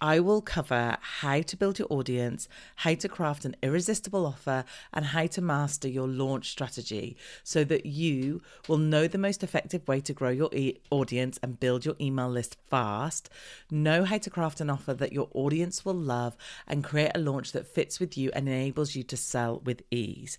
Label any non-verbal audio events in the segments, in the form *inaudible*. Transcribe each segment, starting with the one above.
I will cover how to build your audience, how to craft an irresistible offer, and how to master your launch strategy so that you will know the most effective way to grow your e- audience and build your email list fast, know how to craft an offer that your audience will love, and create a launch that fits with you and enables you to sell with ease.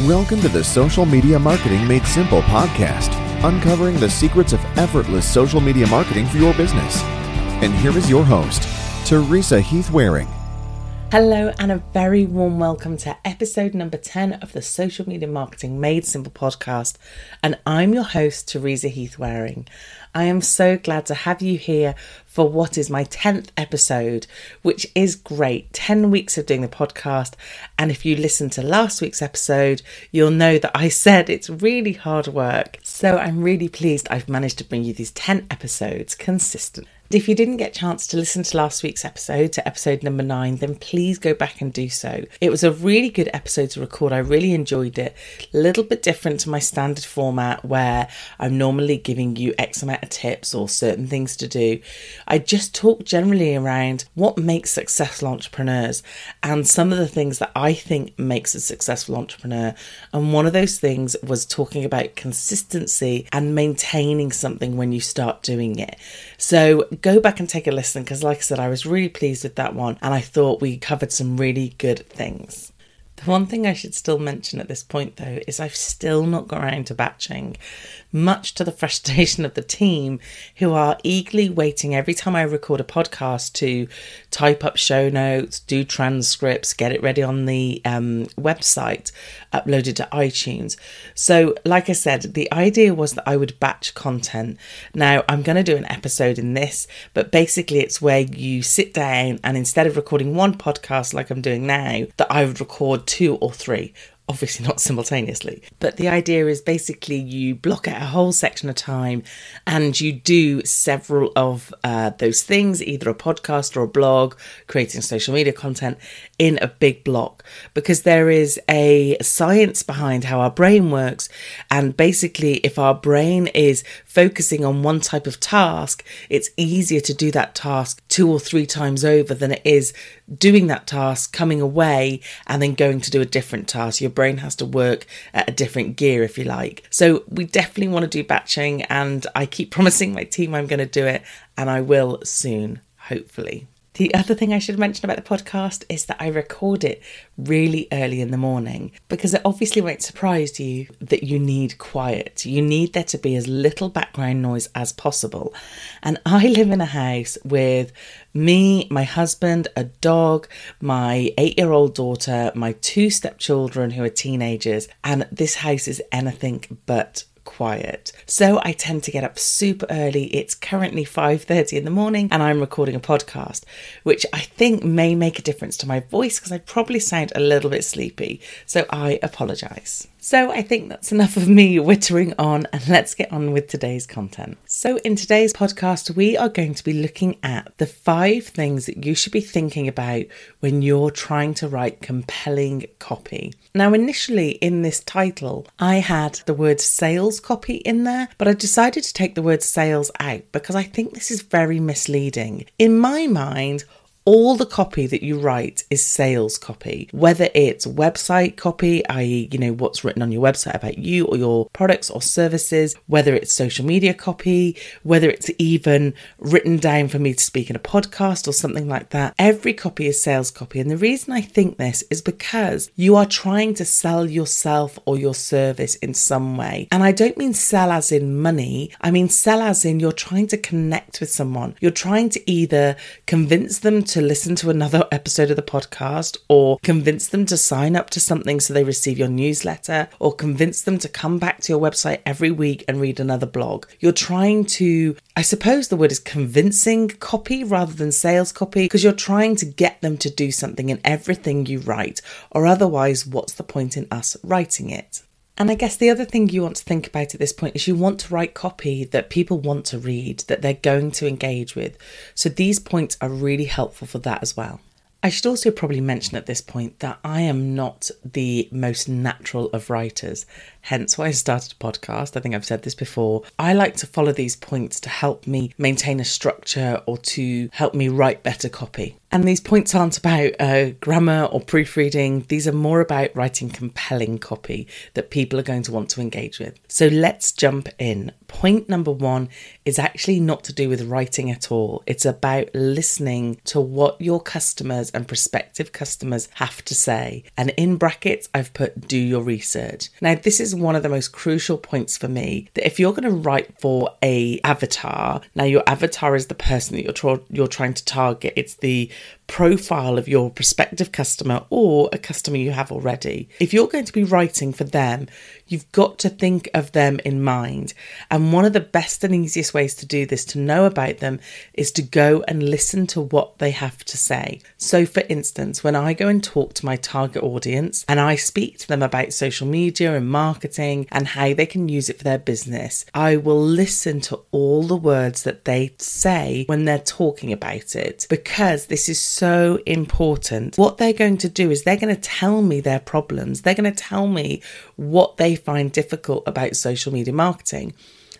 Welcome to the Social Media Marketing Made Simple podcast, uncovering the secrets of effortless social media marketing for your business. And here is your host, Teresa Heath Wareing. Hello, and a very warm welcome to episode number 10 of the Social Media Marketing Made Simple podcast. And I'm your host, Teresa Heath Wareing. I am so glad to have you here for what is my 10th episode, which is great. 10 weeks of doing the podcast. And if you listen to last week's episode, you'll know that I said it's really hard work. So I'm really pleased I've managed to bring you these 10 episodes consistent. If you didn't get a chance to listen to last week's episode, to episode number nine, then please go back and do so. It was a really good episode to record. I really enjoyed it. A little bit different to my standard format where I'm normally giving you X amount of tips or certain things to do. I just talk generally around what makes successful entrepreneurs and some of the things that I think makes a successful entrepreneur. And one of those things was talking about consistency and maintaining something when you start doing it. So go back and take a listen because, like I said, I was really pleased with that one and I thought we covered some really good things. The one thing I should still mention at this point, though, is I've still not got around to batching, much to the *laughs* frustration of the team who are eagerly waiting every time I record a podcast to type up show notes, do transcripts, get it ready on the um, website, upload it to iTunes. So, like I said, the idea was that I would batch content. Now, I'm going to do an episode in this, but basically, it's where you sit down and instead of recording one podcast like I'm doing now, that I would record two or three obviously not simultaneously. But the idea is basically you block out a whole section of time and you do several of uh, those things, either a podcast or a blog, creating social media content in a big block because there is a science behind how our brain works. And basically, if our brain is focusing on one type of task, it's easier to do that task two or three times over than it is doing that task, coming away, and then going to do a different task. Brain has to work at a different gear, if you like. So, we definitely want to do batching, and I keep *laughs* promising my team I'm going to do it, and I will soon, hopefully. The other thing I should mention about the podcast is that I record it really early in the morning because it obviously won't surprise you that you need quiet. You need there to be as little background noise as possible. And I *laughs* live in a house with me, my husband, a dog, my eight year old daughter, my two stepchildren who are teenagers, and this house is anything but quiet. So I tend to get up super early. It's currently 5:30 in the morning and I'm recording a podcast, which I think may make a difference to my voice because I probably sound a little bit sleepy. So I apologize. So I think that's enough of me wittering on, and let's get on with today's content. So, in today's podcast, we are going to be looking at the five things that you should be thinking about when you're trying to write compelling copy. Now, initially in this title, I had the word sales copy in there, but I decided to take the word sales out because I think this is very misleading. In my mind, all the copy that you write is sales copy, whether it's website copy, i.e., you know, what's written on your website about you or your products or services, whether it's social media copy, whether it's even written down for me to speak in a podcast or something like that. Every copy is sales copy. And the reason I think this is because you are trying to sell yourself or your service in some way. And I don't mean sell as in money, I mean sell as in you're trying to connect with someone. You're trying to either convince them to to listen to another *laughs* episode of the podcast or convince them to sign up to something so they receive your newsletter or convince them to come back to your website every week and read another blog. You're trying to, I suppose the word is convincing copy rather than sales copy because you're trying to get them to do something in everything you write, or otherwise, what's the point in us writing it? And I guess the other thing you want to think about at this point is you want to write copy that people want to read, that they're going to engage with. So these points are really helpful for that as well. I should also probably mention at this point that I am not the most natural of writers, hence why I started a podcast. I think I've said this before. I like to follow these points to help me maintain a structure or to help me write better copy. And these points aren't about uh, grammar or proofreading, these are more about writing compelling copy that people are going to want to engage with. So let's jump in. Point number one is actually not to do with writing at all, it's about listening to what your customers and prospective customers have to say. And in brackets, I've put do your research. Now, this is one of the most crucial points for me that if you're going to write for a avatar, now your avatar is the person that you're, tr- you're trying to target, it's the profile of your prospective customer or a customer you have already. If you're going to be writing for them, you've got to think of them in mind. And one of the best and easiest ways to do this, to know about them, is to go and listen to what they have to say. So, for instance, when I go and talk to my target audience and I speak to them about social media and marketing and how they can use it for their business, I will listen to all the words that they say when they're talking about it because this is so important. What they're going to do is they're going to tell me their problems, they're going to tell me what they find difficult about social media marketing.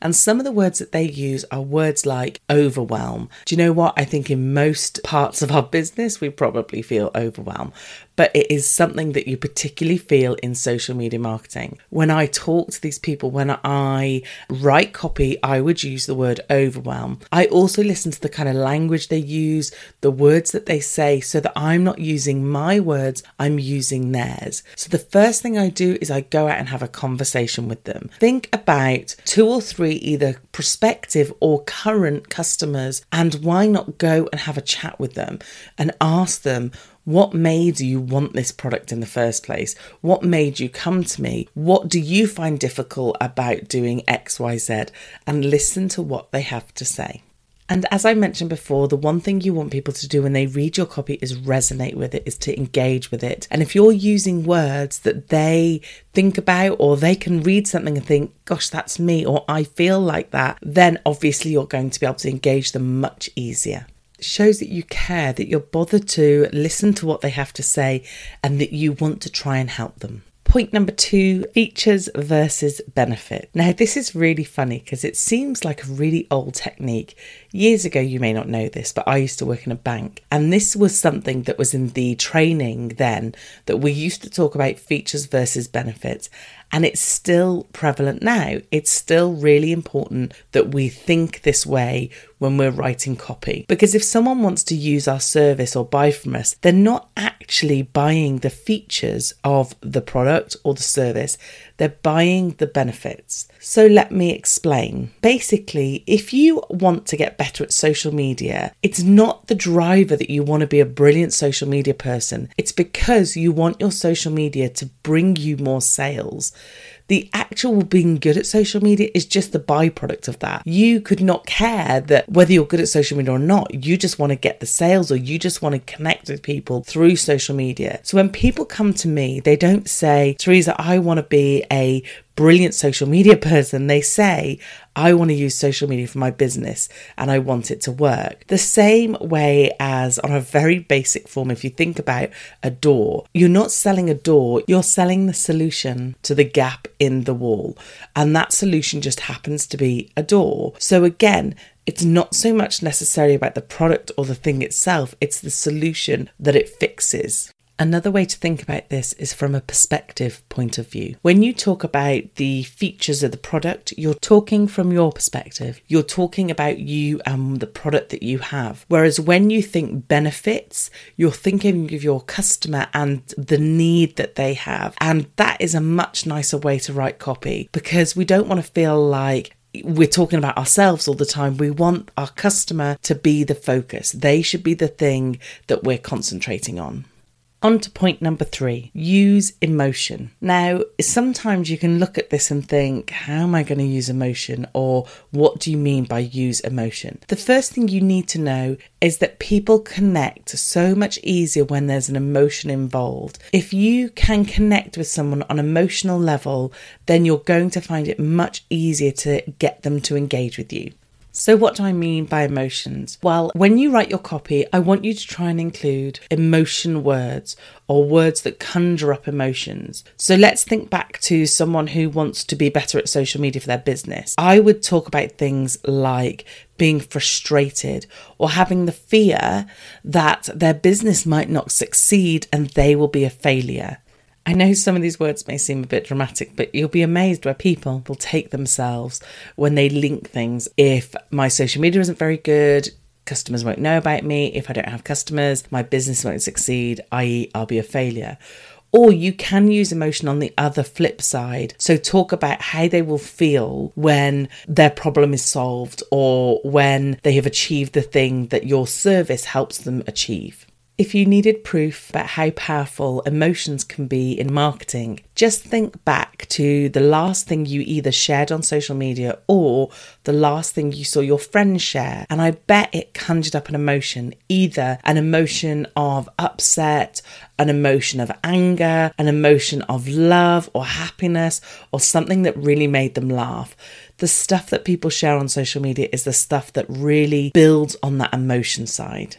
And some of the words that they use are words like overwhelm. Do you know what? I think in most parts of our business, we probably feel overwhelm but it is something that you particularly feel in social media marketing. When I talk to these people, when I write copy, I would use the word overwhelm. I also listen to the kind of language they use, the words that they say, so that I'm not using my words, I'm using theirs. So the first thing I do is I go out and have a conversation with them. Think about two or three either prospective or current customers, and why not go and have a chat with them and ask them what made you want this product in the first place? What made you come to me? What do you find difficult about doing XYZ? And listen to what they have to say. And as I mentioned before, the one thing you want people to do when they read your copy is resonate with it, is to engage with it. And if you're using words that they think about, or they can read something and think, gosh, that's me, or I feel like that, then obviously you're going to be able to engage them much easier shows that you care, that you're bothered to listen to what they have to say, and that you want to try and help them. Point number two features versus benefit. Now, this is really funny because it seems like a really old technique. Years ago, you may not know this, but I used to work in a bank, and this was something that was in the training then that we used to talk about features versus benefits. And it's still prevalent now. It's still really important that we think this way when we're writing copy. Because if someone wants to use our service or buy from us, they're not actually buying the features of the product or the service, they're buying the benefits. So let me explain. Basically, if you want to get better at social media, it's not the driver that you want to be a brilliant social media person. It's because you want your social media to bring you more sales. The actual being good at social media is just the byproduct of that. You could not care that whether you're good at social media or not, you just want to get the sales or you just want to connect with people through social media. So when people come to me, they don't say, Teresa, I want to be a brilliant social media *laughs* person, they say, I want to use social media for my business and I want it to work. The same way as on a very basic form, if you think about a door, you're not selling a door, you're selling the solution to the gap in the wall. And that solution just happens to be a door. So again, it's not so much necessary about the product or the thing itself, it's the solution that it fixes. Another way to think about this is from a perspective point of view. When you talk about the features of the product, you're talking from your perspective. You're talking about you and the product that you have. Whereas when you think benefits, you're thinking of your customer and the need that they have. And that is a much nicer way to write copy because we don't want to feel like we're talking about ourselves all the time. We want our customer to be the focus. They should be the thing that we're concentrating on. On to point number three use emotion. Now, sometimes you can look at this and think, how am I going to use emotion? Or what do you mean by use emotion? The first thing you need to know is that people connect so much easier when there's an emotion involved. If you can connect with someone on emotional level, then you're going to find it much easier to get them to engage with you. So, what do I mean by emotions? Well, when you write your copy, I want you to try and include emotion words or words that conjure up emotions. So, let's think back to someone who wants to be better at social media for their business. I would talk about things like being frustrated or having the fear that their business might not succeed and they will be a failure. I know some of these words may seem a bit dramatic, but you'll be amazed where people will take themselves when they link things. If my social media isn't very good, customers won't know about me. If I don't have customers, my business won't succeed, i.e., I'll be a failure. Or you can use emotion on the other flip side. So, talk about how they will feel when their problem is solved or when they have achieved the thing that your service helps them achieve. If you needed proof about how powerful emotions can be in marketing, just think back to the last thing you either shared on social media or the last thing you saw your friends share. And I bet it conjured up an emotion, either an emotion of upset, an emotion of anger, an emotion of love or happiness, or something that really made them laugh the stuff that people share on social media is the stuff that really builds on that emotion side.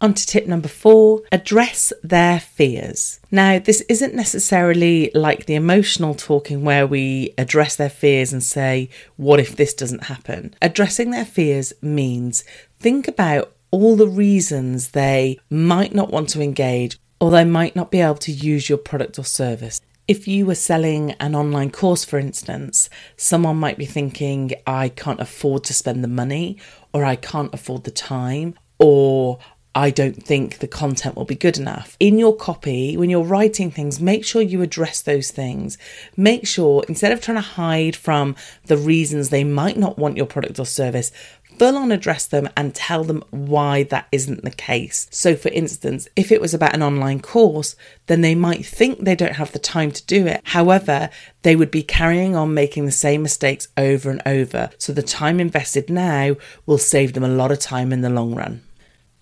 On to tip number four address their fears. Now, this isn't necessarily like the emotional talking where we address their fears and say, What if this doesn't happen? Addressing their fears means think about all the reasons they might not want to engage or they might not be able to use your product or service. If you were selling an online course, for instance, someone might be thinking, I can't afford to spend the money, or I can't afford the time, or I don't think the content will be good enough. In your copy, when you're writing things, make sure you address those things. Make sure instead of trying to hide from the reasons they might not want your product or service, full on address them and tell them why that isn't the case. So, for instance, if it was about an online course, then they might think they don't have the time to do it. However, they would be carrying on making the same mistakes over and over. So, the time invested now will save them a lot of time in the long run.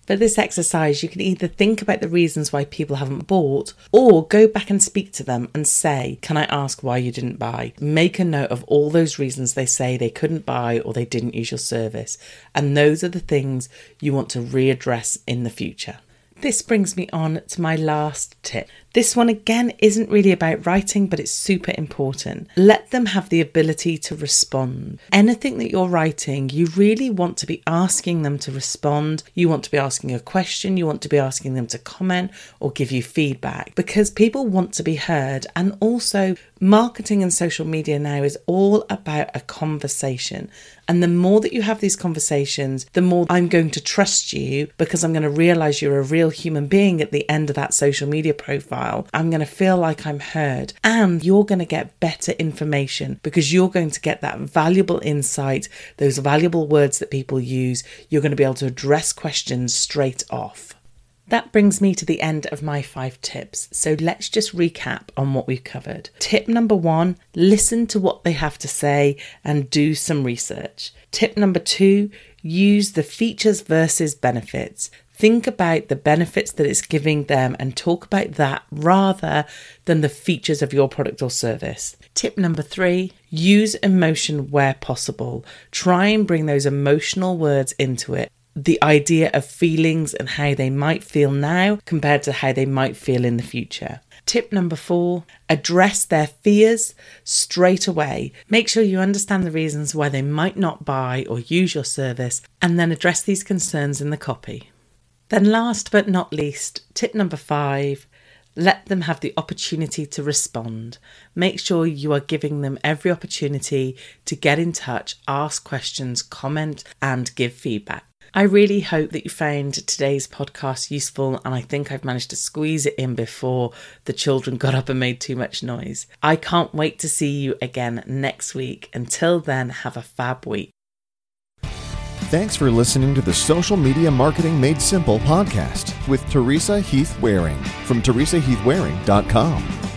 For this exercise, you can either think about the reasons why people haven't bought or go back and speak to them and say, Can I ask why you didn't buy? Make a note of all those reasons they say they couldn't buy or they didn't use your service. And those are the things you want to readdress in the future. This brings me on to my last tip. This one again isn't really about writing, but it's super important. Let them have the ability to respond. Anything that you're writing, you really want to be asking them to respond. You want to be asking a question, you want to be asking them to comment or give you feedback because people want to be heard. And also, marketing and social media now is all about a conversation. And the more that you have these conversations, the more I'm going to trust you because I'm going to realize you're a real human being at the end of that social media profile. I'm going to feel like I'm heard and you're going to get better information because you're going to get that valuable insight, those valuable words that people use. You're going to be able to address questions straight off. That brings me to the end of my five tips. So let's just recap on what we've covered. Tip number one listen to what they have to say and do some research. Tip number two use the features versus benefits. Think about the benefits that it's giving them and talk about that rather than the features of your product or service. Tip number three use emotion where possible. Try and bring those emotional words into it. The idea of feelings and how they might feel now compared to how they might feel in the future. Tip number four address their fears straight away. Make sure you understand the reasons why they might not buy or use your service, and then address these concerns in the copy. Then, last but not least, tip number five let them have the opportunity to respond. Make sure you are giving them every opportunity to get in touch, ask questions, comment, and give feedback. I really hope that you found today's podcast useful, and I think I've managed to squeeze it in before the children got up and made too much noise. I can't wait to see you again next week. Until then, have a fab week. Thanks for listening to the Social Media Marketing Made Simple podcast with Teresa Heath Wareing from teresaheathwareing.com.